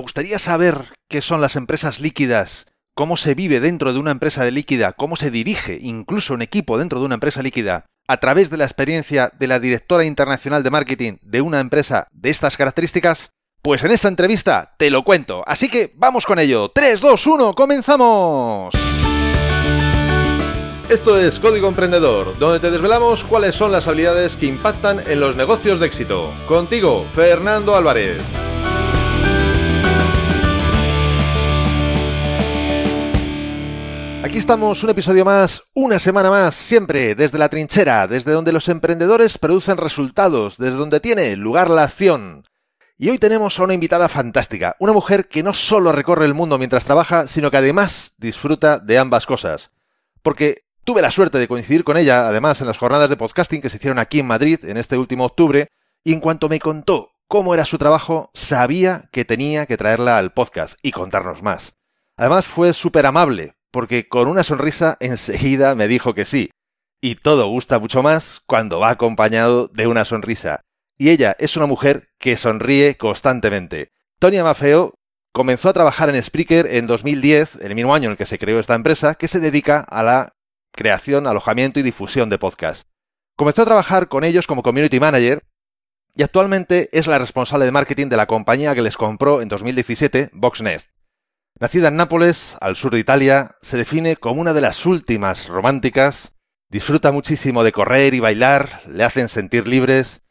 ¿Te gustaría saber qué son las empresas líquidas? ¿Cómo se vive dentro de una empresa de líquida? ¿Cómo se dirige incluso un equipo dentro de una empresa líquida? A través de la experiencia de la directora internacional de marketing de una empresa de estas características? Pues en esta entrevista te lo cuento. Así que vamos con ello. 3, 2, 1, comenzamos. Esto es Código Emprendedor, donde te desvelamos cuáles son las habilidades que impactan en los negocios de éxito. Contigo, Fernando Álvarez. Aquí estamos, un episodio más, una semana más, siempre desde la trinchera, desde donde los emprendedores producen resultados, desde donde tiene lugar la acción. Y hoy tenemos a una invitada fantástica, una mujer que no solo recorre el mundo mientras trabaja, sino que además disfruta de ambas cosas. Porque tuve la suerte de coincidir con ella, además, en las jornadas de podcasting que se hicieron aquí en Madrid en este último octubre, y en cuanto me contó cómo era su trabajo, sabía que tenía que traerla al podcast y contarnos más. Además fue súper amable, porque con una sonrisa enseguida me dijo que sí. Y todo gusta mucho más cuando va acompañado de una sonrisa. Y ella es una mujer que sonríe constantemente. Tonia Mafeo comenzó a trabajar en Spreaker en 2010, el mismo año en el que se creó esta empresa, que se dedica a la creación, alojamiento y difusión de podcasts. Comenzó a trabajar con ellos como community manager y actualmente es la responsable de marketing de la compañía que les compró en 2017, Voxnest. Nacida en Nápoles, al sur de Italia, se define como una de las últimas románticas, disfruta muchísimo de correr y bailar, le hacen sentir libres,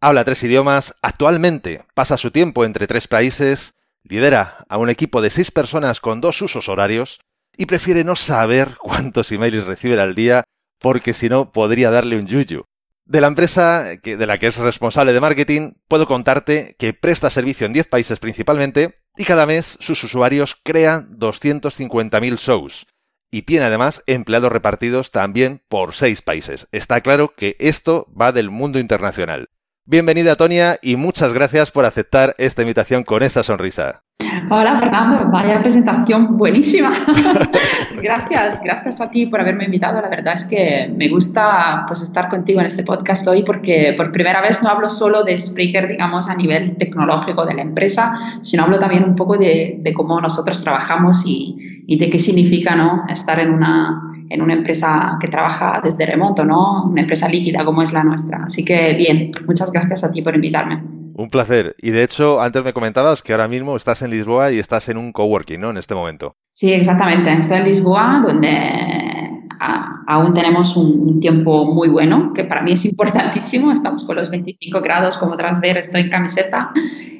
habla tres idiomas, actualmente pasa su tiempo entre tres países, lidera a un equipo de seis personas con dos usos horarios y prefiere no saber cuántos emails recibe al día porque si no podría darle un yuyu. De la empresa de la que es responsable de marketing, puedo contarte que presta servicio en 10 países principalmente y cada mes sus usuarios crean 250.000 shows. Y tiene además empleados repartidos también por seis países. Está claro que esto va del mundo internacional. Bienvenida Tonia y muchas gracias por aceptar esta invitación con esa sonrisa. Hola Fernando, vaya presentación buenísima. gracias, gracias a ti por haberme invitado. La verdad es que me gusta pues, estar contigo en este podcast hoy porque por primera vez no hablo solo de Spreaker, digamos, a nivel tecnológico de la empresa, sino hablo también un poco de, cómo nosotros trabajamos y, y, de qué significa ¿no? estar en una, en una empresa que trabaja desde remoto, ¿no? una empresa líquida como es la nuestra. Así que bien, muchas gracias a ti por invitarme. Un placer. Y de hecho, antes me comentabas que ahora mismo estás en Lisboa y estás en un coworking, ¿no? En este momento. Sí, exactamente. Estoy en Lisboa, donde aún tenemos un, tiempo muy bueno, que para mí es importantísimo. Estamos con los 25 grados, como tras ver, estoy en camiseta.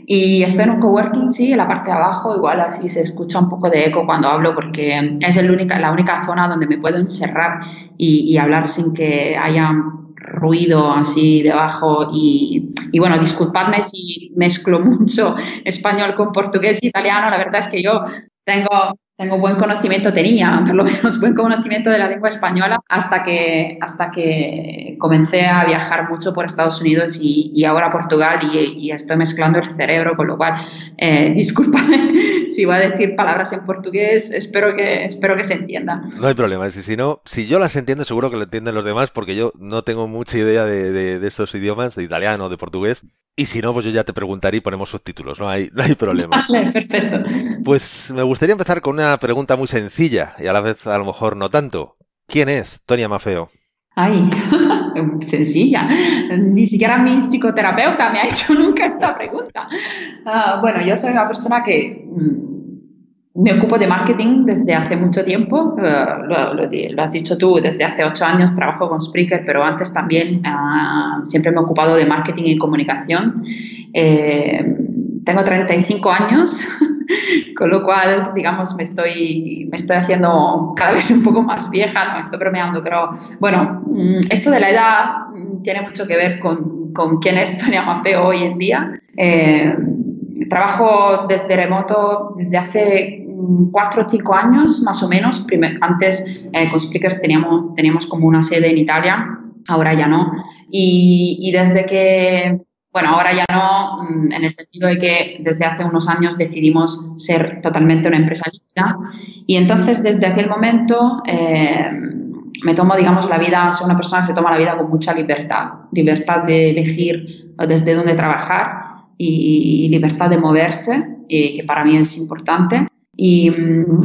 Y estoy en un coworking, sí, en la parte de abajo, igual así se escucha un poco de eco cuando hablo, porque es el única, la única zona donde me puedo encerrar y, y hablar sin que haya ruido así debajo y, y, bueno, disculpadme si mezclo mucho español con portugués e italiano, la verdad es que yo tengo tengo buen conocimiento, tenía por lo menos buen conocimiento de la lengua española hasta que, hasta que comencé a viajar mucho por Estados Unidos y, ahora Portugal y, estoy mezclando el cerebro, con lo cual, eh, discúlpame si voy a decir palabras en portugués, espero que, espero que se entienda. No hay problema, si, si, no, si yo las entiendo seguro que lo entienden los demás porque yo no tengo mucha idea de, de, estos idiomas, de italiano, de portugués, y si no, pues yo ya te preguntaré y ponemos subtítulos, no hay, no hay problema. Vale, perfecto. Pues me gustaría empezar con una pregunta muy sencilla y a la vez a lo mejor no tanto. ¿Quién es Tonia Mafeo? Ay, sencilla. Ni siquiera mi psicoterapeuta me ha hecho nunca esta pregunta. Uh, bueno, yo soy una persona que mm, me ocupo de marketing desde hace mucho tiempo, eh, lo, has dicho tú, desde hace ocho años trabajo con Spreaker, pero antes también uh, siempre me he ocupado de marketing y comunicación. Eh, tengo 35 años, con lo cual, digamos, me estoy, me estoy haciendo cada vez un poco más vieja, no estoy bromeando, pero bueno, mm, esto de la edad mm, tiene mucho que ver con, con quién es Tonia Mafeo hoy en día. Eh, trabajo desde remoto desde hace cuatro o cinco años más o menos. antes eh, con Spreaker teníamos, teníamos como una sede en Italia, ahora ya no. Y, desde que, bueno, ahora ya no, mm, en el sentido de que desde hace unos años decidimos ser totalmente una empresa líquida. Y entonces desde aquel momento... Eh, me tomo, digamos, la vida, soy una persona que se toma la vida con mucha libertad, libertad de elegir desde dónde trabajar, y libertad de moverse. y que para mí es importante. Y,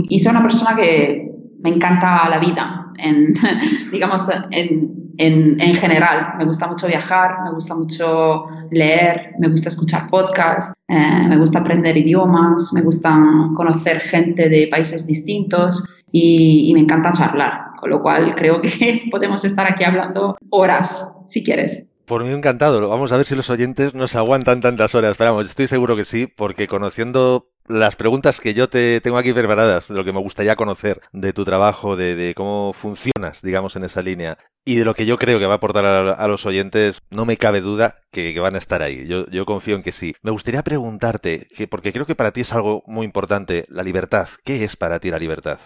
y soy una persona que me encanta la vida, en, digamos, en, en, en, general. Me gusta mucho viajar, me gusta mucho leer, me gusta escuchar podcasts, eh, me gusta aprender idiomas, me gusta conocer gente de países distintos y, y me encanta charlar. Con lo cual creo que podemos estar aquí hablando horas, si quieres. Por mí encantado. Vamos a ver si los oyentes nos aguantan tantas horas. Esperamos, estoy seguro que sí, porque conociendo las preguntas que yo te tengo aquí preparadas, de lo que me gustaría conocer de tu trabajo, de, cómo funcionas, digamos, en esa línea, y de lo que yo creo que va a aportar a, los oyentes, no me cabe duda que, van a estar ahí. Yo, confío en que sí. Me gustaría preguntarte, que, porque creo que para ti es algo muy importante, la libertad. ¿Qué es para ti la libertad?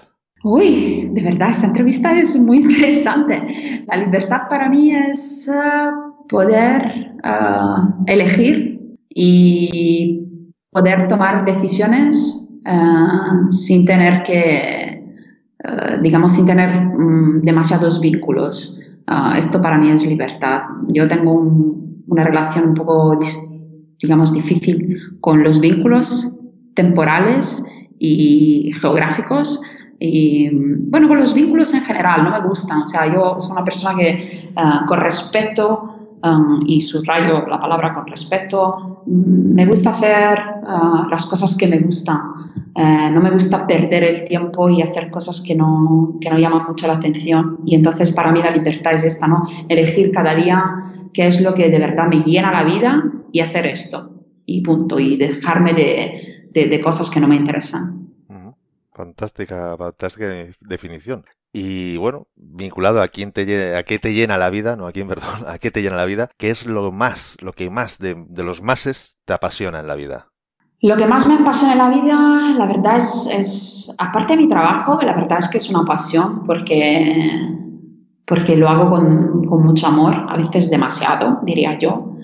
Uy, de verdad, esta entrevista es muy interesante. La libertad para mí es uh, poder uh, elegir y poder tomar decisiones uh, sin tener que, digamos, sin tener um, demasiados vínculos. esto para mí es libertad. Yo tengo un, una relación un poco, digamos, difícil con los vínculos temporales y geográficos y bueno, con los vínculos en general no me gustan. O sea, yo soy una persona que uh, con respeto, um, y subrayo la palabra con respeto, mm, me gusta hacer uh, las cosas que me gustan. Uh, no me gusta perder el tiempo y hacer cosas que no, que no llaman mucho la atención. Y entonces para mí la libertad es esta, ¿no? Elegir cada día qué es lo que de verdad me llena la vida y hacer esto. Y punto. Y dejarme de, de, de cosas que no me interesan. Fantástica, fantástica definición. Y bueno, vinculado a quién te a qué te llena la vida, no a quién, perdón, a qué te llena la vida, ¿qué es lo más, lo que más de, de los máses te apasiona en la vida? Lo que más me apasiona en la vida, la verdad es, es, aparte de mi trabajo, la verdad es que es una pasión porque, porque lo hago con, con mucho amor, a veces demasiado, diría yo.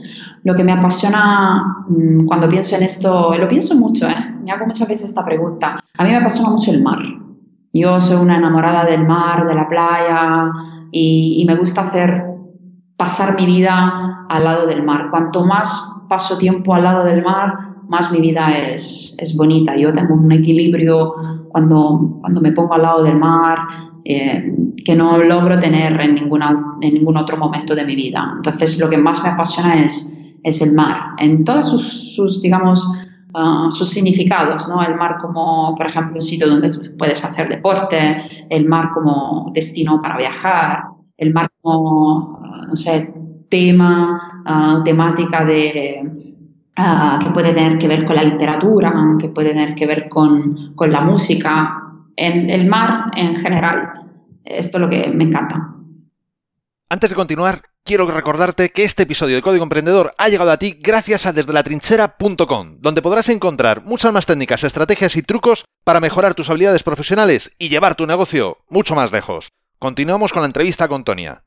Lo que me apasiona mmm, cuando pienso en esto, lo pienso mucho, ¿eh? me hago muchas veces esta pregunta. A mí me apasiona mucho el mar. Yo soy una enamorada del mar, de la playa y, y me gusta hacer pasar mi vida al lado del mar. Cuanto más paso tiempo al lado del mar, más mi vida es, es bonita. Yo tengo un equilibrio cuando, cuando me pongo al lado del mar eh, que no logro tener en, ninguna, en ningún otro momento de mi vida. Entonces, lo que más me apasiona es, es el mar, en todos sus, digamos, uh, sus significados, ¿no? El mar como, por ejemplo, un sitio donde puedes hacer deporte, el mar como destino para viajar, el mar como, uh, no tema, uh, temática de, que puede tener que ver con la literatura, que puede tener que ver con, con la música, el mar en general. Esto es lo que me encanta. Antes de continuar, quiero recordarte que este episodio de Código Emprendedor ha llegado a ti gracias a desde desdelatrinchera.com, donde podrás encontrar muchas más técnicas, estrategias y trucos para mejorar tus habilidades profesionales y llevar tu negocio mucho más lejos. Continuamos con la entrevista con Tonia.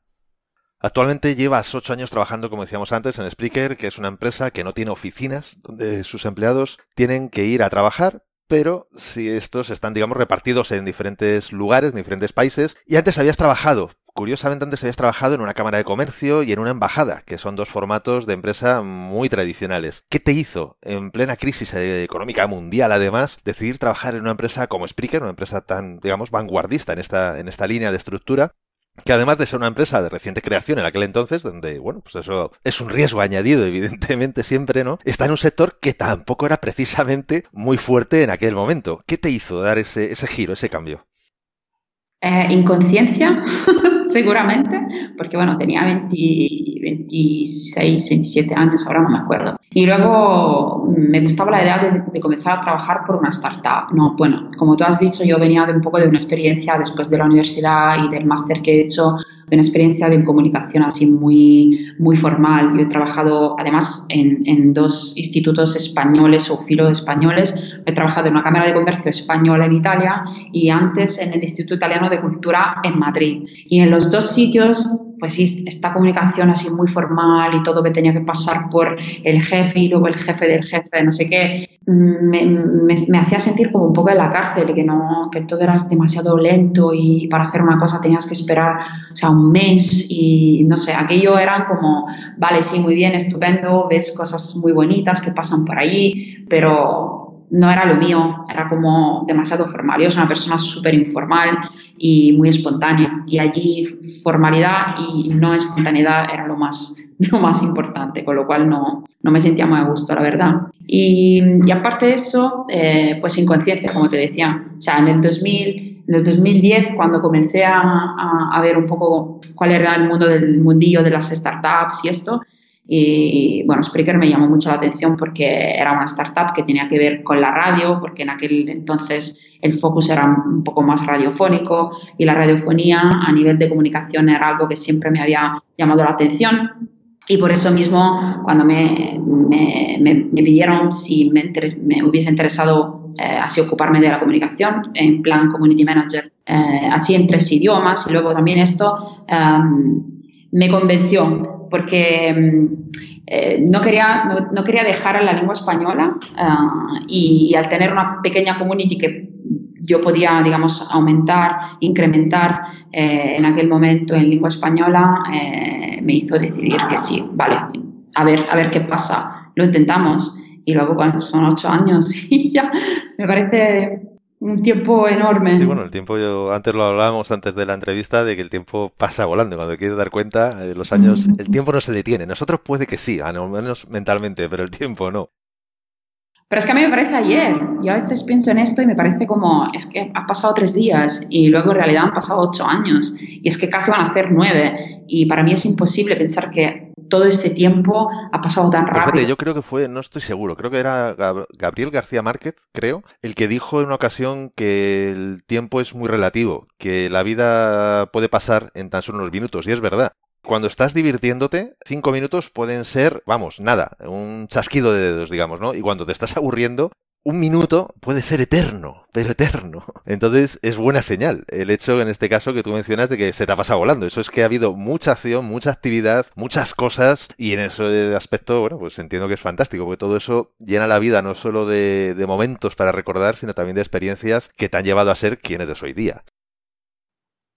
Actualmente llevas ocho años trabajando, como decíamos antes, en Spreaker, que es una empresa que no tiene oficinas donde sus empleados tienen que ir a trabajar, pero si estos están, digamos, repartidos en diferentes lugares, en diferentes países, y antes habías trabajado Curiosamente antes habías trabajado en una cámara de comercio y en una embajada, que son dos formatos de empresa muy tradicionales. ¿Qué te hizo, en plena crisis económica mundial además, decidir trabajar en una empresa como Spreaker, una empresa tan, digamos, vanguardista en esta, en esta línea de estructura, que además de ser una empresa de reciente creación en aquel entonces, donde, bueno, pues eso es un riesgo añadido, evidentemente, siempre, ¿no? Está en un sector que tampoco era precisamente muy fuerte en aquel momento. ¿Qué te hizo dar ese, ese giro, ese cambio? Eh, inconsciencia, seguramente, porque bueno, tenía 20, 26, 27 años, ahora no me acuerdo. Y luego me gustaba la idea de, de, comenzar a trabajar por una startup. No, bueno, como tú has dicho, yo venía de un poco de una experiencia después de la universidad y del máster que he hecho una experiencia de comunicación así muy, muy formal. Yo he trabajado además en, en dos institutos españoles o filo españoles. He trabajado en una Cámara de Comercio española en Italia y antes en el Instituto Italiano de Cultura en Madrid. Y en los dos sitios pues sí, esta comunicación así muy formal y todo que tenía que pasar por el jefe y luego el jefe del jefe, no sé qué, me, me, me, hacía sentir como un poco en la cárcel, que, no, que todo era demasiado lento y para hacer una cosa tenías que esperar o sea, un mes y no sé, aquello eran como, vale, sí, muy bien, estupendo, ves cosas muy bonitas que pasan por ahí, pero no era lo mío, era como demasiado formal. Yo soy una persona súper informal y muy espontánea. Y allí formalidad y no espontaneidad era lo más, lo más importante, con lo cual no, no me sentía muy a gusto, la verdad. Y, aparte de eso, eh, pues inconsciencia, como te decía. O sea, en el 2000, en el 2010, cuando comencé a, a ver un poco cuál era el mundo del mundillo de las startups y esto, y bueno, Spreaker me llamó mucho la atención porque era una startup que tenía que ver con la radio, porque en aquel entonces el focus era un poco más radiofónico y la radiofonía a nivel de comunicación era algo que siempre me había llamado la atención. Y por eso mismo, cuando me, me, me, pidieron si me, me hubiese interesado eh, así ocuparme de la comunicación en plan community manager, eh, así en tres idiomas, y luego también esto um, me convenció porque mm, eh, no, quería, no, quería dejar la lengua española uh, y, y, al tener una pequeña community que yo podía, digamos, aumentar, incrementar eh, en aquel momento en lengua española, eh, me hizo decidir que sí, vale, a ver, a ver qué pasa, lo intentamos. Y luego, bueno, son ocho años y ya me parece un tiempo enorme. Sí, bueno, el tiempo, yo, antes lo hablábamos antes de la entrevista, de que el tiempo pasa volando. Cuando quieres dar cuenta, de los años, el tiempo no se detiene. Nosotros puede que sí, al menos mentalmente, pero el tiempo no. Pero es que a mí me parece ayer. Yo a veces pienso en esto y me parece como, es que ha pasado tres días y luego en realidad han pasado ocho años y es que casi van a hacer nueve. Y para mí es imposible pensar que todo este tiempo ha pasado tan rápido. Fíjate, yo creo que fue, no estoy seguro, creo que era Gabriel García Márquez, creo, el que dijo en una ocasión que el tiempo es muy relativo, que la vida puede pasar en tan solo unos minutos, y es verdad. Cuando estás divirtiéndote, cinco minutos pueden ser, vamos, nada, un chasquido de dedos, digamos, ¿no? Y cuando te estás aburriendo, un minuto puede ser eterno, pero eterno. Entonces es buena señal el hecho en este caso que tú mencionas de que se te ha pasado volando. Eso es que ha habido mucha acción, mucha actividad, muchas cosas y en ese aspecto, bueno, pues entiendo que es fantástico porque todo eso llena la vida no solo de, de momentos para recordar, sino también de experiencias que te han llevado a ser quien eres hoy día.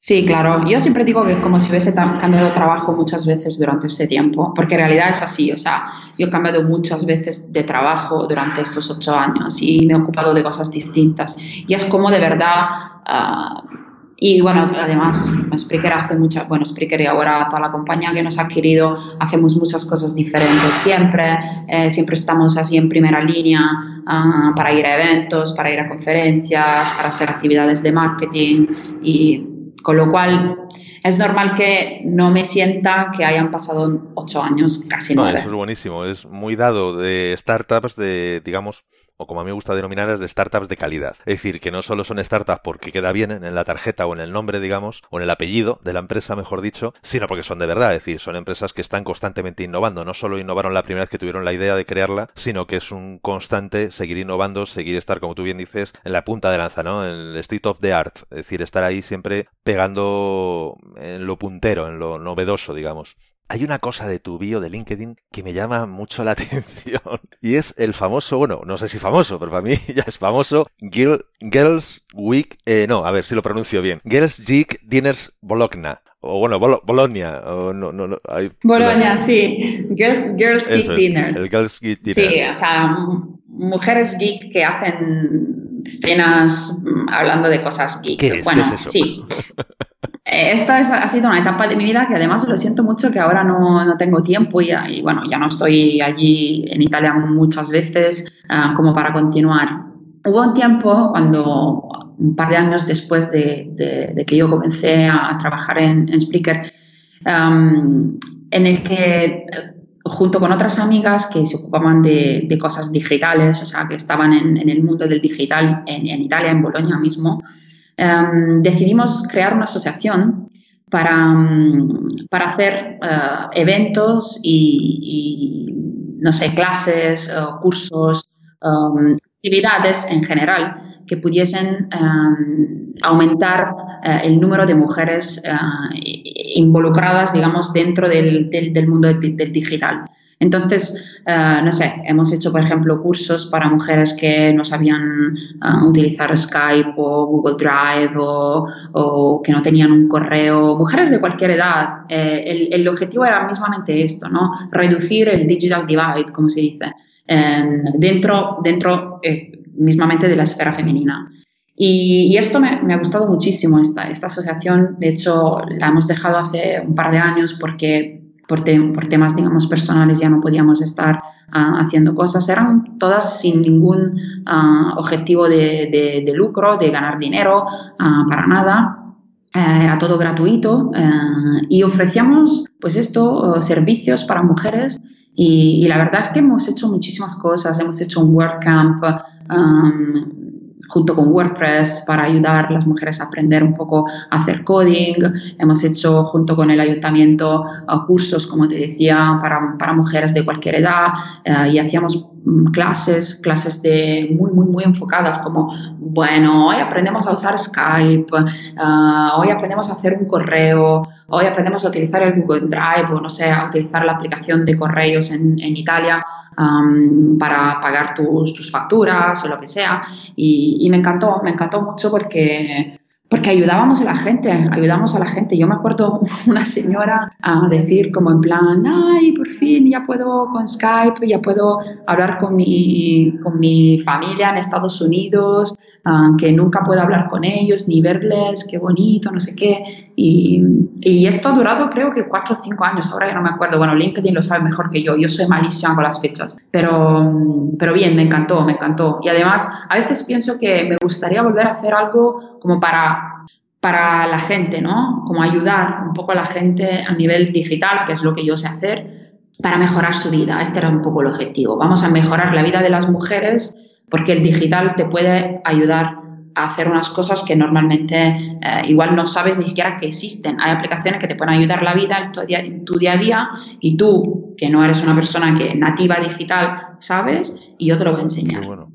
Sí, claro. Yo siempre digo que como si hubiese cambiado de trabajo muchas veces durante este tiempo, porque en realidad es así. O sea, yo he cambiado muchas veces de trabajo durante estos ocho años y me he ocupado de cosas distintas. Y es como de verdad. Uh, y bueno, además, Spreaker hace muchas, bueno, Spreaker y ahora toda la compañía que nos ha adquirido, hacemos muchas cosas diferentes siempre, eh, siempre estamos así en primera línea uh, para ir a eventos, para ir a conferencias, para hacer actividades de marketing y con lo cual, es normal que no me sienta que hayan pasado ocho años, casi nueve. No, eso es buenísimo. Es muy dado de startups de, digamos, o como a mí me gusta denominarlas, de startups de calidad. Es decir, que no solo son startups porque queda bien en la tarjeta o en el nombre, digamos, o en el apellido de la empresa, mejor dicho, sino porque son de verdad. Es decir, son empresas que están constantemente innovando. No solo innovaron la primera vez que tuvieron la idea de crearla, sino que es un constante seguir innovando, seguir estar, como tú bien dices, en la punta de lanza, ¿no? En el state of the art. Es decir, estar ahí siempre pegando en lo puntero, en lo novedoso, digamos hay una cosa de tu bio de LinkedIn que me llama mucho la atención y es el famoso, bueno, no sé si famoso, pero para mí ya es famoso, Girls Week, eh, no, a ver si lo pronuncio bien, Girls Geek Dinners Bologna. O bueno, Bologna. O no, no, no, Bologna, sí. Girls, Girls Geek Dinners. El Girls Geek Dinners. Sí, o sea, mujeres geek que hacen cenas mm, hablando de cosas geek. ¿Qué es? Bueno, ¿Qué es eso? sí. Eh, esta es, ha sido una etapa de mi vida que además lo siento mucho que ahora no, no tengo tiempo y, y, bueno, ya no estoy allí en Italia muchas veces uh, como para continuar. Hubo un tiempo cuando, un par de años después de, de, de que yo comencé a trabajar en, en Spreaker, um, en el que junto con otras amigas que se ocupaban de, de cosas digitales, o sea, que estaban en, en el mundo del digital en, en Italia, en Bolonia mismo, um, decidimos crear una asociación para, um, para hacer uh, eventos y, no sé, clases, uh, cursos, um, actividades en general que pudiesen aumentar uh, el número de mujeres involucradas, digamos, dentro del, del, del mundo del digital. Entonces, uh, no sé, hemos hecho, por ejemplo, cursos para mujeres que no sabían uh, utilizar Skype o Google Drive o, o, que no tenían un correo, mujeres de cualquier edad. Eh, el, el, objetivo era mismamente esto, ¿no? Reducir el digital divide, como se dice. Eh, dentro, dentro eh, mismamente de la esfera femenina. Y, esto me, ha gustado muchísimo, esta, esta asociación. De hecho, la hemos dejado hace un par de años porque por, por temas, digamos, personales ya no podíamos estar ah, haciendo cosas. Eran todas sin ningún ah, objetivo de, de, lucro, de ganar dinero, ah, para nada. Eh, era todo gratuito eh, y ofrecíamos, pues esto, servicios para mujeres y, la verdad es que hemos hecho muchísimas cosas. Hemos hecho un WordCamp um, junto con WordPress para ayudar a las mujeres a aprender un poco a hacer coding. Hemos hecho junto con el ayuntamiento uh, cursos, como te decía, para, para mujeres de cualquier edad uh, y hacíamos mm, clases, clases de muy, muy, muy enfocadas como, bueno, hoy aprendemos a usar Skype, uh, hoy aprendemos a hacer un correo, hoy aprendemos a utilizar el Google Drive o no sé, a utilizar la aplicación de correos en, en Italia para pagar tus, tus, facturas o lo que sea. Y, y, me encantó, me encantó mucho porque, porque ayudábamos a la gente, ayudamos a la gente. Yo me acuerdo una señora a decir como en plan, ay, por fin ya puedo con Skype, ya puedo hablar con mi, con mi familia en Estados Unidos, que nunca puedo hablar con ellos ni verles, qué bonito, no sé qué. Y, y, esto ha durado creo que cuatro o cinco años, ahora ya no me acuerdo. Bueno, LinkedIn lo sabe mejor que yo, yo soy malísima con las fechas, pero, pero bien, me encantó, me encantó. Y además, a veces pienso que me gustaría volver a hacer algo como para para la gente, ¿no? Como ayudar un poco a la gente a nivel digital, que es lo que yo sé hacer, para mejorar su vida. Este era un poco el objetivo. Vamos a mejorar la vida de las mujeres porque el digital te puede ayudar a hacer unas cosas que normalmente eh, igual no sabes ni siquiera que existen. Hay aplicaciones que te pueden ayudar la vida en tu, día, en tu día a día y tú, que no eres una persona que nativa digital, sabes y yo te lo voy a enseñar. bueno.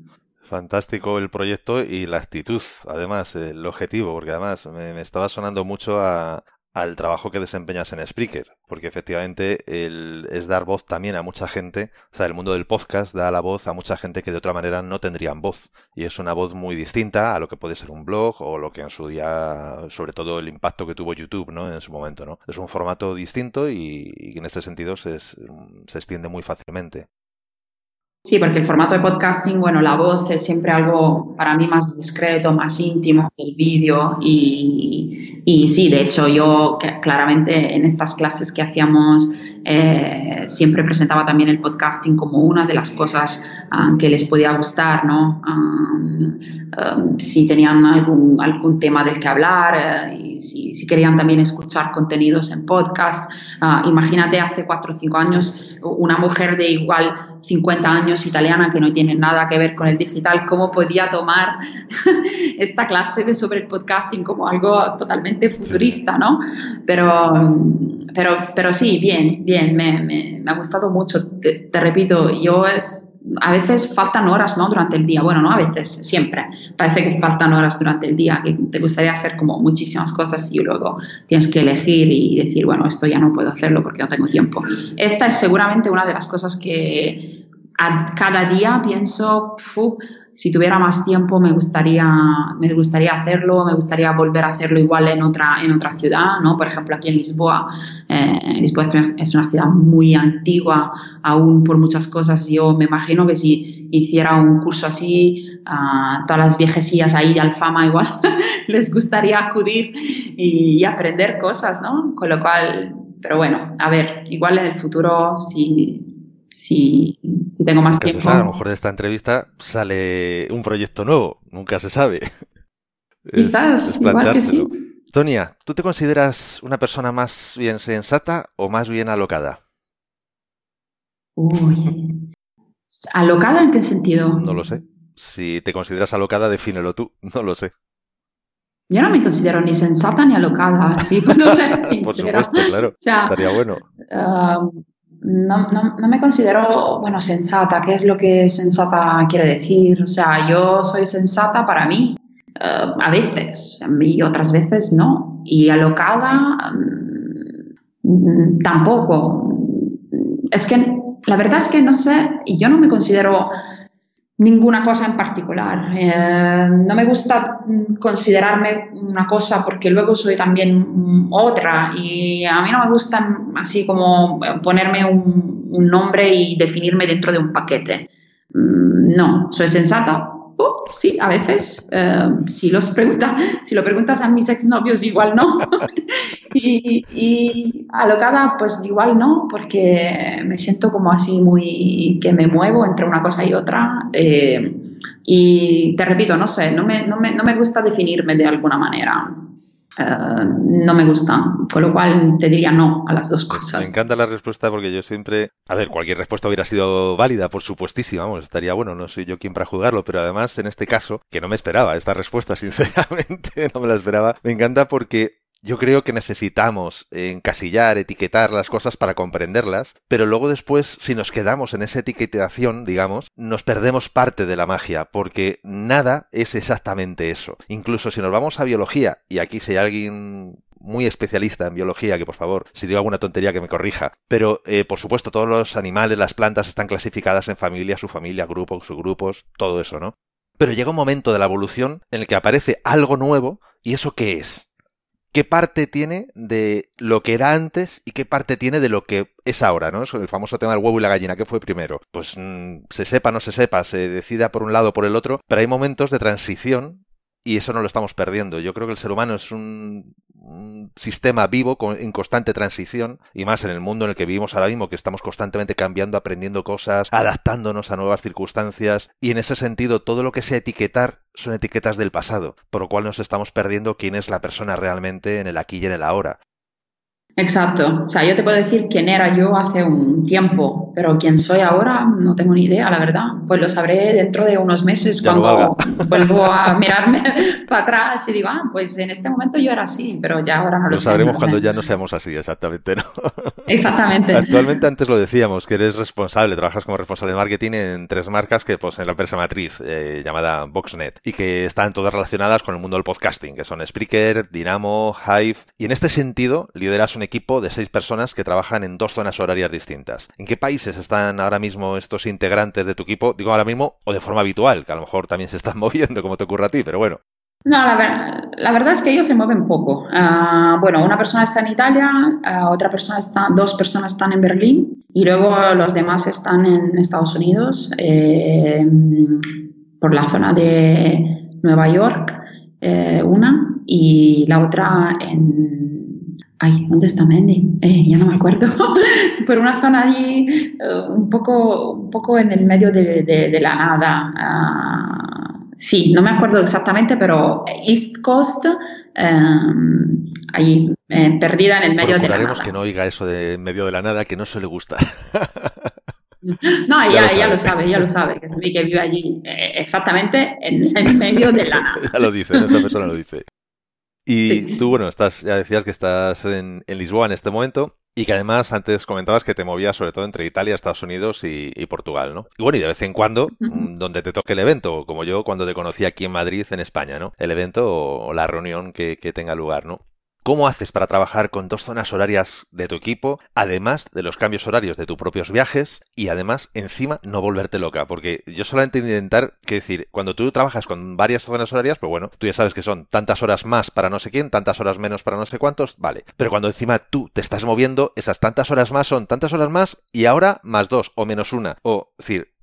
Fantástico el proyecto y la actitud, además, el objetivo, porque además me, estaba sonando mucho a, al trabajo que desempeñas en Spreaker, porque efectivamente el, es dar voz también a mucha gente, o sea, el mundo del podcast da la voz a mucha gente que de otra manera no tendrían voz, y es una voz muy distinta a lo que puede ser un blog o lo que en su día, sobre todo el impacto que tuvo YouTube, ¿no? En su momento, ¿no? Es un formato distinto y, en este sentido se, se extiende muy fácilmente. Sí, porque el formato de podcasting, bueno, la voz es siempre algo para mí más discreto, más íntimo del vídeo y, y, sí, de hecho yo claramente en estas clases que hacíamos eh, siempre presentaba también el podcasting como una de las cosas ah, que les podía gustar, ¿no? Ah, um, si tenían algún, algún tema del que hablar, eh, y si, si, querían también escuchar contenidos en podcast. Ah, imagínate hace cuatro o cinco años una mujer de igual 50 años italiana que no tiene nada que ver con el digital, cómo podía tomar esta clase de sobre el podcasting como algo totalmente futurista, ¿no? Pero, pero, pero sí, bien, bien, me, me, ha gustado mucho. Te, repito, yo es, a veces faltan horas, ¿no? Durante el día. Bueno, no a veces, siempre. Parece que faltan horas durante el día, que te gustaría hacer como muchísimas cosas y luego tienes que elegir y decir, bueno, esto ya no puedo hacerlo porque no tengo tiempo. Esta es seguramente una de las cosas que a cada día pienso, si tuviera más tiempo me gustaría, me gustaría hacerlo, me gustaría volver a hacerlo igual en otra, en otra ciudad, ¿no? Por ejemplo, aquí en Lisboa. Eh, Lisboa es una ciudad muy antigua, aún por muchas cosas. Yo me imagino que si hiciera un curso así, a todas las viejecillas ahí de Alfama igual les gustaría acudir y, aprender cosas, ¿no? Con lo cual, pero bueno, a ver, igual en el futuro si si, si tengo más tiempo. a lo mejor de esta entrevista sale un proyecto nuevo, nunca se sabe. Quizás, igual que sí. Tonia, ¿tú te consideras una persona más bien sensata o más bien alocada? Uy. ¿Alocada en qué sentido? No lo sé. Si te consideras alocada, defínelo tú. No lo sé. Yo no me considero ni sensata ni alocada, así cuando Por supuesto, claro. Estaría bueno. Um, no, no, no, me considero, bueno, sensata. ¿Qué es lo que sensata quiere decir? O sea, yo soy sensata para mí, eh, a veces, y otras veces no. Y alocada, mm, tampoco. Es que la verdad es que no sé, y yo no me considero ninguna cosa en particular. Eh, no me gusta mm, considerarme una cosa porque luego soy también otra y a mí no me gusta así como ponerme un, nombre y definirme dentro de un paquete. Mm, no, soy sensata sí, a veces. Eh, si, los pregunta, si lo preguntas a mis exnovios, igual no. y, y, alocada, pues igual no, porque me siento como así muy que me muevo entre una cosa y otra. Eh, y te repito, no sé, no me, no me, no me gusta definirme de alguna manera. Eh, no me gusta, con lo cual te diría no a las dos cosas. Me encanta la respuesta porque yo siempre, a ver, cualquier respuesta hubiera sido válida, por supuestísima, vamos, estaría bueno, no soy yo quien para juzgarlo, pero además en este caso, que no me esperaba esta respuesta, sinceramente, no me la esperaba, me encanta porque yo creo que necesitamos encasillar, etiquetar las cosas para comprenderlas, pero luego después, si nos quedamos en esa etiquetación, digamos, nos perdemos parte de la magia, porque nada es exactamente eso. Incluso si nos vamos a biología, y aquí si hay alguien muy especialista en biología, que por favor, si digo alguna tontería que me corrija. Pero, eh, por supuesto, todos los animales, las plantas están clasificadas en familia, subfamilia, grupos, subgrupos, todo eso, ¿no? Pero llega un momento de la evolución en el que aparece algo nuevo, ¿y eso qué es? Qué parte tiene de lo que era antes y qué parte tiene de lo que es ahora, ¿no? el famoso tema del huevo y la gallina, ¿qué fue primero? Pues mm, se sepa, no se sepa, se decida por un lado o por el otro, pero hay momentos de transición y eso no lo estamos perdiendo. Yo creo que el ser humano es un, sistema vivo en constante transición y más en el mundo en el que vivimos ahora mismo, que estamos constantemente cambiando, aprendiendo cosas, adaptándonos a nuevas circunstancias y en ese sentido todo lo que sea etiquetar son etiquetas del pasado, por lo cual nos estamos perdiendo quién es la persona realmente en el aquí y en el ahora. Exacto. O sea, yo te puedo decir quién era yo hace un tiempo, pero quién soy ahora no tengo ni idea, la verdad. Pues lo sabré dentro de unos meses cuando vuelvo a mirarme para atrás y digo, ah, pues en este momento yo era así, pero ya ahora no lo, lo sabremos cuando ya no seamos así, exactamente, ¿no? Exactamente. Actualmente antes lo decíamos, que eres responsable, trabajas como responsable de marketing en tres marcas que pues en la empresa matriz eh, llamada Voxnet y que están todas relacionadas con el mundo del podcasting, que son Spreaker, Dynamo, Hive y en este sentido lideras un equipo de seis personas que trabajan en dos zonas horarias distintas. ¿En qué países están ahora mismo estos integrantes de tu equipo? Digo ahora mismo, o de forma habitual, que a lo mejor también se están moviendo como te ocurre a ti, pero bueno. No, la, verdad es que ellos se mueven poco. Ah, bueno, una persona está en Italia, ah, otra persona está, dos personas están en Berlín y luego los demás están en Estados Unidos, eh, por la zona de Nueva York, eh, una, y la otra en Ay, ¿dónde está Mendy? Eh, ya no me acuerdo. Por una zona allí, eh, un, poco, un poco en el medio de, la nada. Ah, sí, no me acuerdo exactamente, pero East Coast, em, ahí, eh, perdida en el medio de la nada. que no oiga eso de medio de la nada, que no se le gusta. No, ya, ya, lo sabe, ya lo sabe, que, que vive allí exactamente en el medio de la nada. ya lo dice, esa persona lo dice. Y tú, bueno, estás, ya decías que estás en, Lisboa en este momento. Y que además antes comentabas que te movías sobre todo entre Italia, Estados Unidos y, Portugal, ¿no? Y bueno, y de vez en cuando, mm, donde te toque el evento, como yo cuando te conocí aquí en Madrid, en España, ¿no? El evento o, la reunión que, que tenga lugar, ¿no? ¿Cómo haces para trabajar con dos zonas horarias de tu equipo, además de los cambios horarios de tus propios viajes y además encima no volverte loca? Porque yo solamente intentar, que decir, cuando tú trabajas con varias zonas horarias, pues bueno, tú ya sabes que son tantas horas más para no sé quién, tantas horas menos para no sé cuántos, vale. Pero cuando encima tú te estás moviendo, esas tantas horas más son tantas horas más y ahora más dos o menos una. O, decir,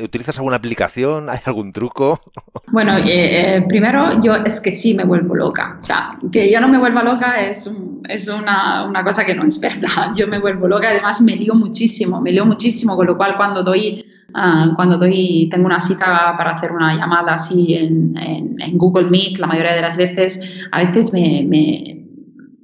¿Utilizas alguna aplicación? ¿Hay algún truco? Bueno, eh, eh, primero yo es que sí me vuelvo loca. O sea, que yo no me vuelva loca es, es una, una, cosa que no es verdad. Yo me vuelvo loca, además me lío muchísimo, me lío muchísimo, con lo cual cuando doy, uh, cuando doy, tengo una cita para hacer una llamada así en, en, en Google Meet, la mayoría de las veces, a veces me, me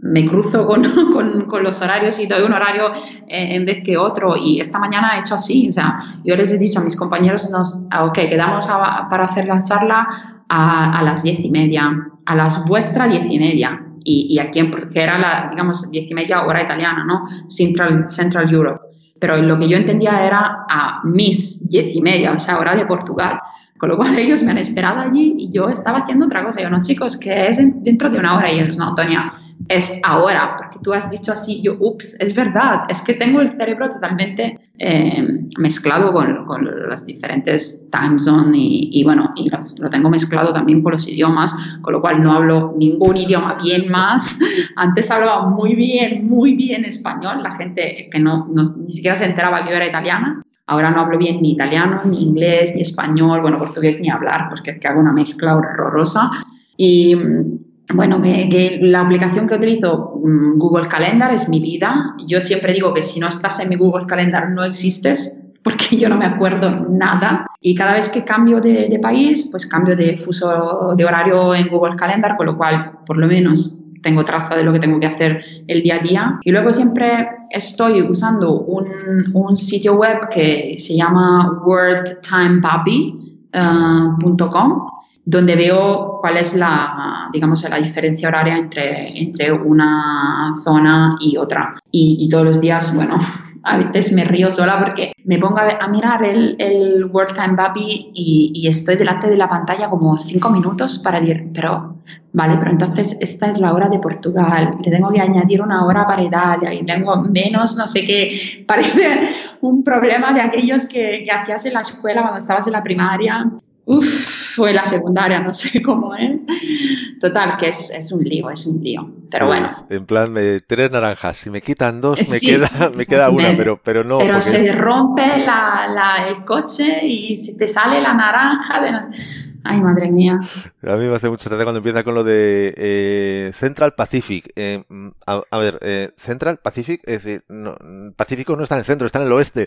me cruzo con, con, con, los horarios y doy un horario eh, en vez que otro. Y esta mañana he hecho así. O sea, yo les he dicho a mis compañeros, nos, ah, ok, quedamos para hacer la charla a, a, las diez y media, a las vuestras diez y media. Y, y aquí, que era la, digamos, diez y media hora italiana, ¿no? Central, Central Europe. Pero lo que yo entendía era a mis diez y media, o sea, hora de Portugal. Con lo cual ellos me han esperado allí y yo estaba haciendo otra cosa. Yo, no, chicos, que es dentro de una hora. Y ellos, no, Tonia, es ahora, porque tú has dicho así, yo, ups, es verdad, es que tengo el cerebro totalmente eh, mezclado con, con, las diferentes time zones y, y, bueno, y lo tengo mezclado también con los idiomas, con lo cual no hablo ningún idioma bien más. Antes hablaba muy bien, muy bien español, la gente que no, ni siquiera se enteraba que yo era italiana. Ahora no hablo bien ni italiano, ni inglés, ni español, bueno, portugués ni hablar, porque es que hago una mezcla horrorosa. Y bueno, que, la aplicación que utilizo, mm, Google Calendar, es mi vida. Yo siempre digo que si no estás en mi Google Calendar no existes, porque yo no me acuerdo nada. Y cada vez que cambio de, país, pues cambio de fuso de horario en Google Calendar, con lo cual por lo menos tengo traza de lo que tengo que hacer el día a día. Y luego siempre estoy usando un, sitio web que se llama wordtimepapi.com donde veo cuál es la, digamos, la diferencia horaria entre, entre una zona y otra. Y, todos los días, bueno, a veces me río sola porque me pongo a, mirar el, World Time Baby y, y, estoy delante de la pantalla como cinco minutos para decir, pero, vale, pero entonces esta es la hora de Portugal, le tengo que añadir una hora para Italia y tengo menos, no sé qué, parece un problema de aquellos que, que hacías en la escuela cuando estabas en la primaria Uf, fue la secundaria, no sé cómo es. Total, que es, es un lío, es un lío. Pero bueno. En plan, de tres naranjas, si me quitan dos, me queda, me queda una, pero, pero no. Pero se rompe la, la, el coche y si te sale la naranja de Ay, madre mía. A mí me hace mucha gracia cuando empieza con lo de eh, Central Pacific. Eh, a, ver, eh, Central Pacific, es decir, no, Pacífico no está en el centro, está en el oeste.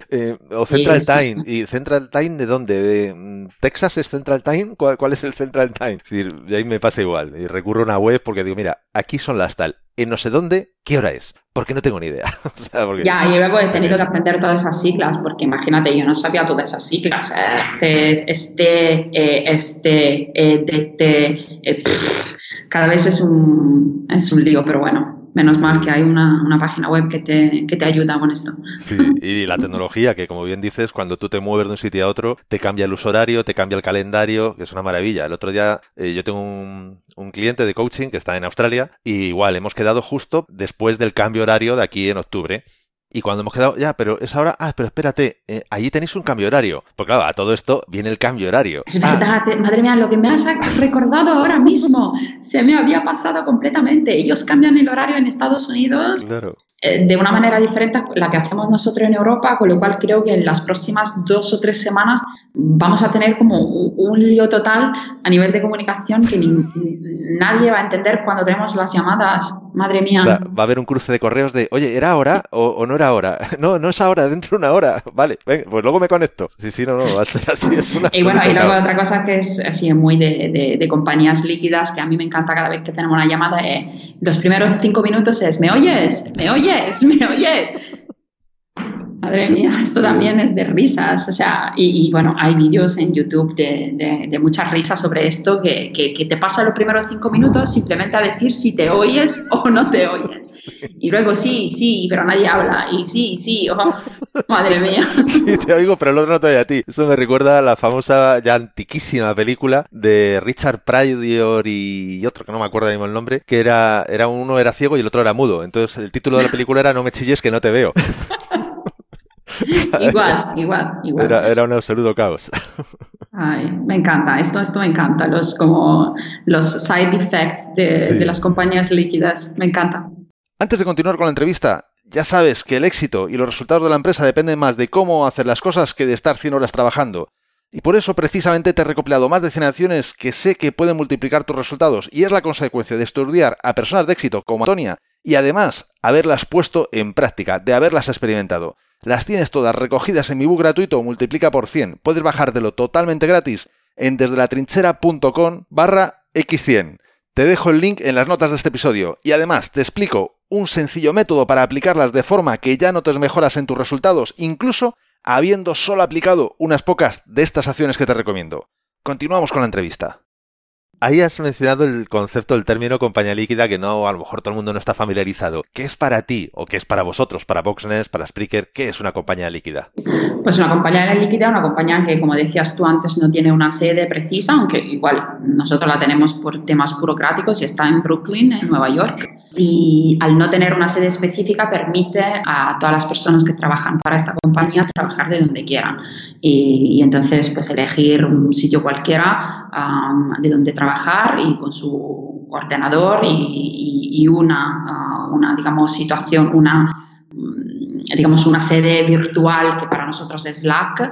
o Central Time. ¿Y Central Time de dónde? ¿De mm, Texas es Central Time? ¿Cuál, es el Central Time? Es decir, y ahí me pasa igual. Y recurro a una web porque digo, mira, aquí son las tal. En no sé dónde, ¿qué hora es? Porque no tengo ni idea. Ya, y luego he tenido que aprender todas esas siglas, porque imagínate, yo no sabía todas esas siglas. Este, este, este, este, cada vez es un, es un lío, pero bueno, Menos mal que hay una, una página web que te, que te, ayuda con esto. Sí, y la tecnología, que como bien dices, cuando tú te mueves de un sitio a otro, te cambia el uso horario, te cambia el calendario, que es una maravilla. El otro día eh, yo tengo un, un, cliente de coaching que está en Australia y igual hemos quedado justo después del cambio horario de aquí en octubre. Y cuando hemos quedado, ya, pero es ahora, ah, pero espérate, eh, allí tenéis un cambio horario. Porque claro, a todo esto viene el cambio horario. Es verdad, ah. madre mía, lo que me has recordado ahora mismo, se me había pasado completamente. Ellos cambian el horario en Estados Unidos. Claro. Eh, de una manera diferente a la que hacemos nosotros en Europa, con lo cual creo que en las próximas dos o tres semanas vamos a tener como un, lío total a nivel de comunicación que nadie va a entender cuando tenemos las llamadas. Madre mía. O sea, va a haber un cruce de correos de, oye, ¿era ahora o, no era ahora? No, no es ahora, dentro de una hora. Vale, pues luego me conecto. Sí, sí, no, no, así es una. y bueno, y luego otra cosa que es así muy de, de, compañías líquidas que a mí me encanta cada vez que tenemos una llamada, eh, los primeros cinco minutos es, ¿me oyes? ¿Me oyes? ¿Me oyes? Madre mía, esto también es de risas, o sea, y, bueno, hay vídeos en YouTube de, de, muchas risas sobre esto que, que, te pasa los primeros cinco minutos simplemente a decir si te oyes o no te oyes. Y luego sí, sí, pero nadie habla, y sí, sí, madre mía. Sí, te oigo, pero el otro no te oye a ti. Eso me recuerda a la famosa, ya antiquísima película de Richard Pryor y otro que no me acuerdo mismo el nombre, que era, era uno era ciego y el otro era mudo. Entonces el título de la película era No me chilles que no te veo. igual, igual, igual. Era, un absoluto caos. Ay, me encanta, esto, esto me encanta, los, como los side effects de, de las compañías líquidas, me encanta. Antes de continuar con la entrevista, ya sabes que el éxito y los resultados de la empresa dependen más de cómo hacer las cosas que de estar 100 horas trabajando. Y por eso precisamente te he recopilado más de 100 acciones que sé que pueden multiplicar tus resultados y es la consecuencia de estudiar a personas de éxito como Antonia y además haberlas puesto en práctica, de haberlas experimentado. Las tienes todas recogidas en mi book gratuito Multiplica por 100. Puedes bajártelo totalmente gratis en desde latrinchera.com barra x100. Te dejo el link en las notas de este episodio y además te explico un sencillo método para aplicarlas de forma que ya notes mejoras en tus resultados, incluso habiendo solo aplicado unas pocas de estas acciones que te recomiendo. Continuamos con la entrevista. Ahí has mencionado el concepto del término compañía líquida que no, a lo mejor todo el mundo no está familiarizado. ¿Qué es para ti o qué es para vosotros, para Boxnest, para Spreaker? ¿Qué es una compañía líquida? Pues una compañía líquida, una compañía que, como decías tú antes, no tiene una sede precisa, aunque igual nosotros la tenemos por temas burocráticos y está en Brooklyn, en Nueva York. Y al no tener una sede específica permite a todas las personas que trabajan para esta compañía trabajar de donde quieran. Y, entonces pues elegir un sitio cualquiera de donde trabajar y con su ordenador y, una, uh, una digamos situación una digamos, una sede virtual que para nosotros es Slack,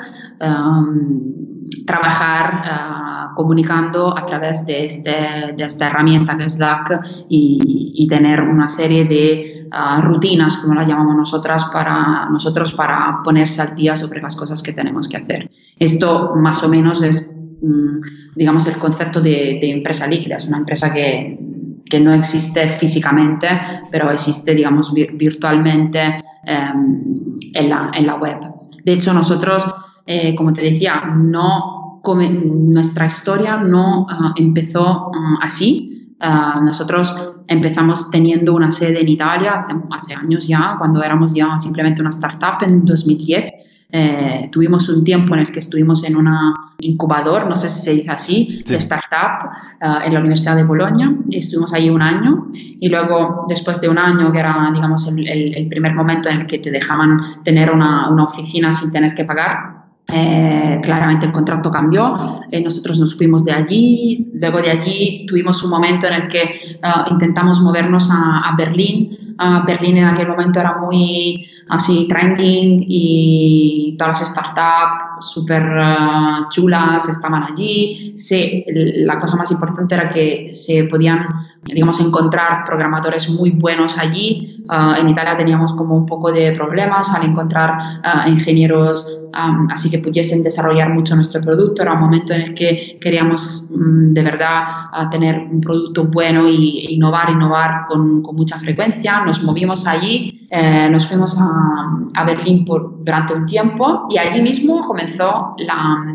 trabajar uh, comunicando a través de, este, de, esta herramienta que es Slack y, y tener una serie de uh, rutinas, como las llamamos nosotras, para nosotros para ponerse al día sobre las cosas que tenemos que hacer. Esto más o menos es, um, digamos, el concepto de, de, empresa líquida. Es una empresa que, que, no existe físicamente, pero existe, digamos, vir virtualmente um, en, la, en la web. De hecho, nosotros eh, como te decía, no, nuestra historia no uh, empezó uh, así. Uh, nosotros empezamos teniendo una sede en Italia hace, hace, años ya, cuando éramos ya simplemente una startup en 2010. Eh, tuvimos un tiempo en el que estuvimos en una incubador, no sé si se dice así, sí. de startup uh, en la Universidad de Bolonia. Estuvimos ahí un año y luego, después de un año, que era, digamos, el, el, el primer momento en el que te dejaban tener una, una oficina sin tener que pagar, eh, claramente el contrato cambió, eh, nosotros nos fuimos de allí, luego de allí tuvimos un momento en el que uh, intentamos movernos a, a Berlín. Uh, Berlín en aquel momento era muy así trending y todas las startups súper uh, chulas estaban allí. Se, la cosa más importante era que se podían, digamos, encontrar programadores muy buenos allí. Uh, en Italia teníamos como un poco de problemas al encontrar uh, ingenieros um, así que pudiesen desarrollar mucho nuestro producto. Era un momento en el que queríamos um, de verdad uh, tener un producto bueno y innovar, innovar con, con mucha frecuencia. Nos movimos allí, eh, nos fuimos a, a Berlín por, durante un tiempo y allí mismo comenzó la,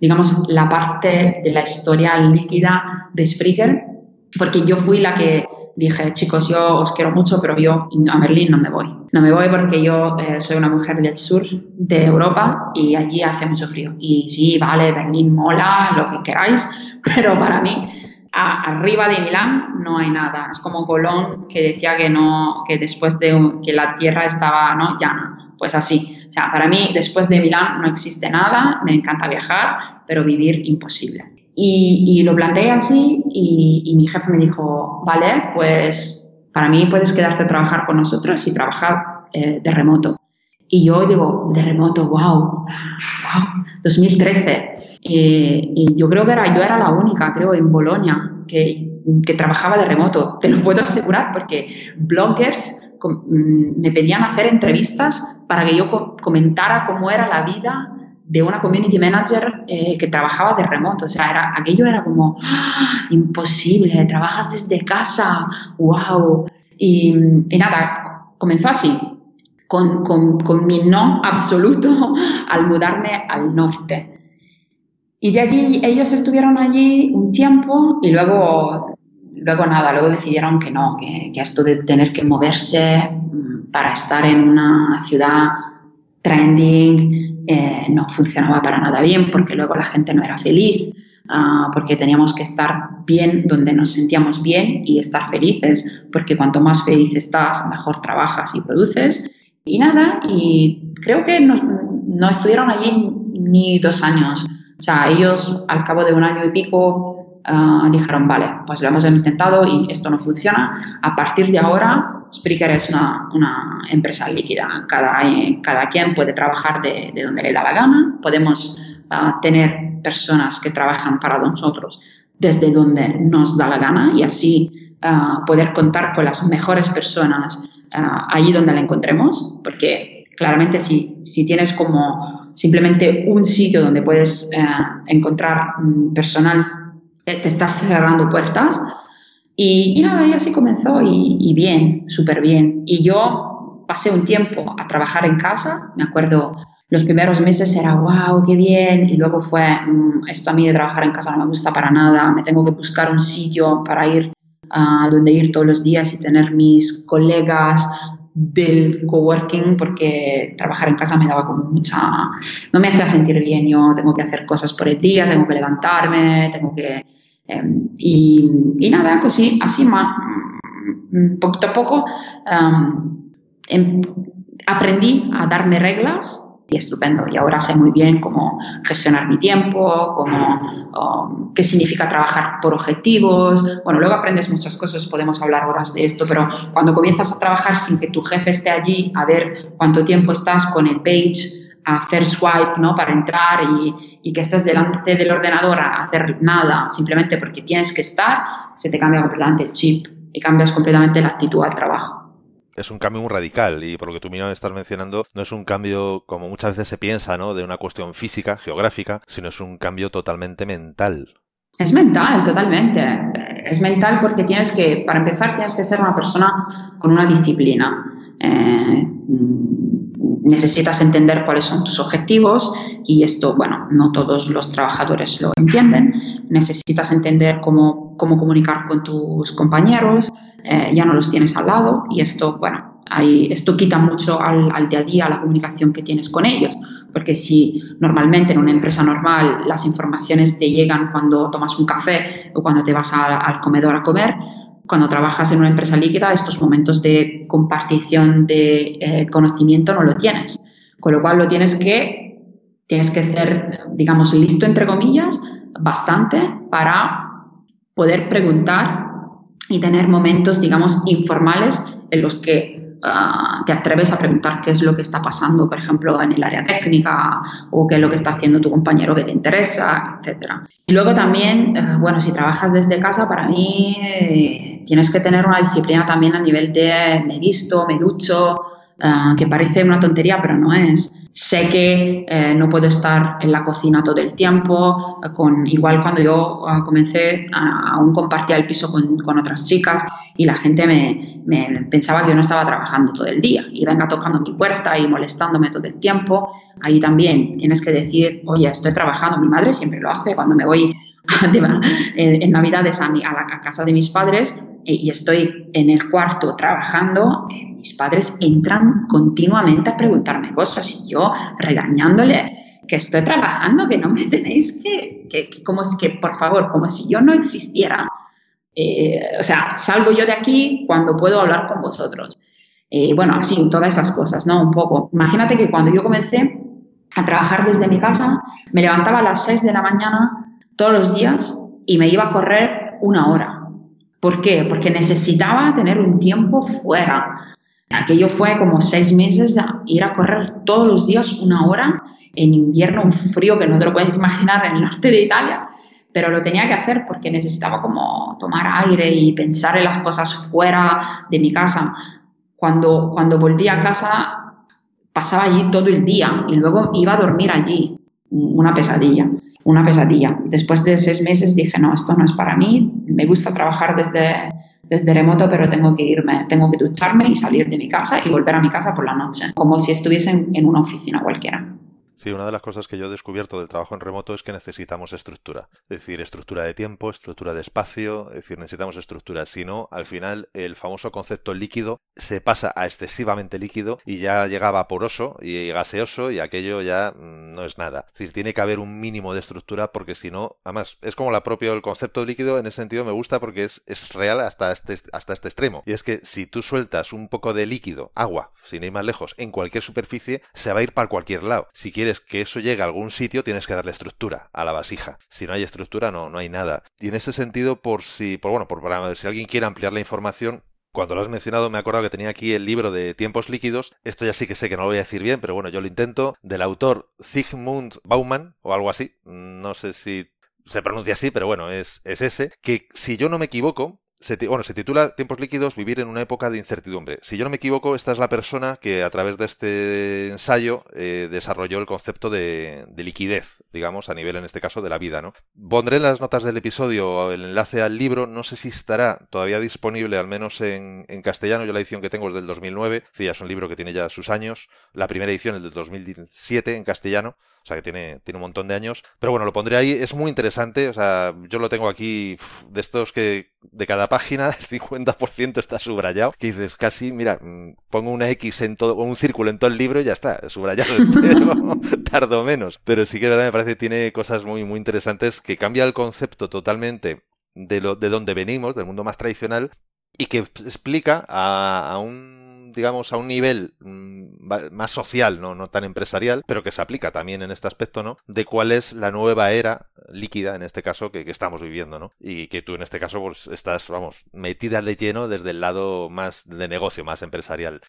digamos, la parte de la historia líquida de Spreaker, porque yo fui la que dije, chicos, yo os quiero mucho, pero yo a Berlín no me voy. No me voy porque yo eh, soy una mujer del sur de Europa y allí hace mucho frío. Y sí, vale, Berlín mola, lo que queráis, pero para mí arriba de Milán no hay nada. Es como Colón que decía que no, que después de que la tierra estaba no llana. Pues así. O sea, para mí después de Milán no existe nada. Me encanta viajar, pero vivir imposible. Y, y lo planteé así y, y, mi jefe me dijo, vale, pues para mí puedes quedarte a trabajar con nosotros y trabajar eh, de remoto. Y yo digo, de remoto, wow, wow, 2013. Eh, y yo creo que era, yo era la única, creo, en Bolonia que, que trabajaba de remoto. Te lo puedo asegurar porque bloggers mm, me pedían hacer entrevistas para que yo comentara cómo era la vida de una community manager eh, que trabajaba de remoto. O sea, aquello era como ¡Ah! imposible, trabajas desde casa, wow. Y, y nada, comenzó así, con, con, con, mi no absoluto al mudarme al norte. Y de allí ellos estuvieron allí un tiempo y luego, luego nada, luego decidieron que no, que, que esto de tener que moverse mm, para estar en una ciudad trending, eh, no funcionaba para nada bien porque luego la gente no era feliz, uh, porque teníamos que estar bien donde nos sentíamos bien y estar felices, porque cuanto más feliz estás, mejor trabajas y produces. Y nada, y creo que no, no estuvieron allí ni dos años. O sea, ellos al cabo de un año y pico uh, dijeron, vale, pues lo hemos intentado y esto no funciona. A partir de ahora Spreaker es una, una empresa líquida. Cada, cada, quien puede trabajar de, de, donde le da la gana. Podemos uh, tener personas que trabajan para nosotros desde donde nos da la gana y así uh, poder contar con las mejores personas allí donde la encontremos. Porque claramente si, si tienes como simplemente un sitio donde puedes encontrar um, personal, te, estás cerrando puertas. Y, y nada, y así comenzó y, bien, súper bien. Y yo pasé un tiempo a trabajar en casa, me acuerdo, los primeros meses era, wow, qué bien, y luego fue, mmm, esto a mí de trabajar en casa no me gusta para nada, me tengo que buscar un sitio para ir a donde ir todos los días y tener mis colegas del coworking porque trabajar en casa me daba como mucha no me hacía sentir bien. Yo tengo que hacer cosas por el día tengo que levantarme tengo que Em, y, nada, pues sí, así más, mm, poquito a poco em, aprendí a darme reglas y estupendo. Y ahora sé muy bien cómo gestionar mi tiempo, cómo, um, qué significa trabajar por objetivos. Bueno, luego aprendes muchas cosas, podemos hablar horas de esto, pero cuando comienzas a trabajar sin que tu jefe esté allí a ver cuánto tiempo estás con el page, a hacer swipe ¿no? para entrar y, y, que estés delante del ordenador a hacer nada simplemente porque tienes que estar, se te cambia completamente el chip y cambias completamente la actitud al trabajo es un cambio muy radical y por lo que tú mismo estás mencionando, no es un cambio como muchas veces se piensa, ¿no? De una cuestión física, geográfica, sino es un cambio totalmente mental. Es mental, totalmente. Es mental porque tienes que, para empezar, tienes que ser una persona con una disciplina. Eh, necesitas entender cuáles son tus objetivos y esto, bueno, no todos los trabajadores lo entienden. Necesitas entender cómo, cómo comunicar con tus compañeros, eh, ya no los tienes al lado y esto, bueno, esto quita mucho al, al, día a día la comunicación que tienes con ellos, porque si normalmente en una empresa normal las informaciones te llegan cuando tomas un café o cuando te vas al comedor a comer, cuando trabajas en una empresa líquida estos momentos de compartición de eh, conocimiento no lo tienes, con lo cual lo tienes que, tienes que ser, digamos, listo entre comillas, bastante para poder preguntar y tener momentos, digamos, informales en los que uh, te atreves a preguntar qué es lo que está pasando, por ejemplo, en el área técnica o qué es lo que está haciendo tu compañero que te interesa, etc. Y luego también, uh, bueno, si trabajas desde casa, para mí eh, tienes que tener una disciplina también a nivel de me visto, me ducho, uh, que parece una tontería, pero no es. Sé que eh, no puedo estar en la cocina todo el tiempo, con, igual cuando yo uh, comencé, aún compartía el piso con, con, otras chicas y la gente me, me, pensaba que yo no estaba trabajando todo el día y venga tocando mi puerta y molestándome todo el tiempo. Ahí también tienes que decir, oye, estoy trabajando. Mi madre siempre lo hace cuando me voy en Navidades a, mi, a la a casa de mis padres eh, y estoy en el cuarto trabajando, eh, mis padres entran continuamente a preguntarme cosas y yo regañándole que estoy trabajando, que no me tenéis que, que, que como que, por favor, como si yo no existiera. Eh, o sea, salgo yo de aquí cuando puedo hablar con vosotros. Eh, bueno, así, todas esas cosas, ¿no? Un poco. Imagínate que cuando yo comencé a trabajar desde mi casa, me levantaba a las 6 de la mañana todos los días y me iba a correr una hora ¿Por qué? Porque necesitaba tener un tiempo fuera. Aquello fue como seis meses de ir a correr todos los días una hora en invierno, un frío que no te lo puedes imaginar en el norte de Italia, pero lo tenía que hacer porque necesitaba como tomar aire y pensar en las cosas fuera de mi casa. Cuando, cuando volví a casa pasaba allí todo el día y luego iba a dormir allí, una pesadilla una pesadilla. Después de seis meses dije, no, esto no es para mí, me gusta trabajar desde, desde remoto, pero tengo que irme, tengo que ducharme y salir de mi casa y volver a mi casa por la noche, como si estuviese en una oficina cualquiera. Sí, una de las cosas que yo he descubierto del trabajo en remoto es que necesitamos estructura. Es decir, estructura de tiempo, estructura de espacio, es decir, necesitamos estructura. Si no, al final el famoso concepto líquido se pasa a excesivamente líquido y ya llega vaporoso y gaseoso y aquello ya mm, no es nada. Es decir, tiene que haber un mínimo de estructura porque si no, además, es como la propio el concepto líquido en ese sentido me gusta porque es, es real hasta este, hasta este extremo. Y es que si tú sueltas un poco de líquido, agua, sin ir más lejos, en cualquier superficie, se va a ir para cualquier lado. Si quieres que eso llegue a algún sitio, tienes que darle estructura a la vasija. Si no hay estructura, no, no hay nada. Y en ese sentido, por si, por bueno, por para, si alguien quiere ampliar la información, cuando lo has mencionado me he acordado que tenía aquí el libro de tiempos líquidos. Esto ya sí que sé que no lo voy a decir bien, pero bueno, yo lo intento. Del autor Zygmunt Bauman o algo así. No sé si se pronuncia así, pero bueno, es, es ese. Que si yo no me equivoco, se, bueno, se titula Tiempos líquidos, vivir en una época de incertidumbre. Si yo no me equivoco, esta es la persona que a través de este ensayo eh, desarrolló el concepto de, de, liquidez, digamos, a nivel en este caso de la vida, ¿no? Pondré en las notas del episodio el enlace al libro, no sé si estará todavía disponible, al menos en, en castellano, yo la edición que tengo es del 2009, sí, ya es un libro que tiene ya sus años, la primera edición es del 2017 en castellano, o sea que tiene, tiene un montón de años, pero bueno, lo pondré ahí, es muy interesante, o sea, yo lo tengo aquí de estos que de cada página el 50% está subrayado, que dices casi, mira, mm, pongo una X en todo, un círculo en todo el libro y ya está, subrayado entero, tardo menos. Pero sí que verdad me parece que tiene cosas muy, muy interesantes que cambia el concepto totalmente de, lo, de donde venimos, del mundo más tradicional, y que explica a, a un digamos, a un nivel mm, más social, ¿no? no tan empresarial, pero que se aplica también en este aspecto, ¿no? De cuál es la nueva era líquida, en este caso, que, que estamos viviendo, ¿no? Y que tú en este caso, pues estás, vamos, metida de lleno desde el lado más de negocio, más empresarial.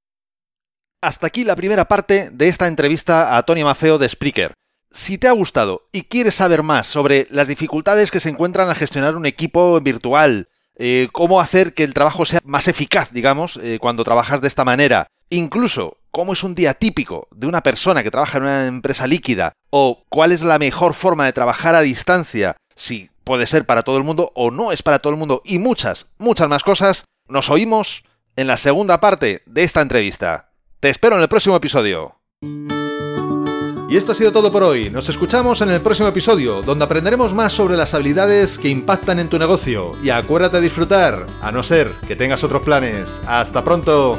Hasta aquí la primera parte de esta entrevista a Tony Mafeo de Spreaker. Si te ha gustado y quieres saber más sobre las dificultades que se encuentran al gestionar un equipo virtual, eh, cómo hacer que el trabajo sea más eficaz, digamos, eh, cuando trabajas de esta manera, incluso cómo es un día típico de una persona que trabaja en una empresa líquida, o cuál es la mejor forma de trabajar a distancia, si puede ser para todo el mundo o no es para todo el mundo, y muchas, muchas más cosas, nos oímos en la segunda parte de esta entrevista. Te espero en el próximo episodio. Y esto ha sido todo por hoy. Nos escuchamos en el próximo episodio, donde aprenderemos más sobre las habilidades que impactan en tu negocio. Y acuérdate de disfrutar, a no ser que tengas otros planes. ¡Hasta pronto!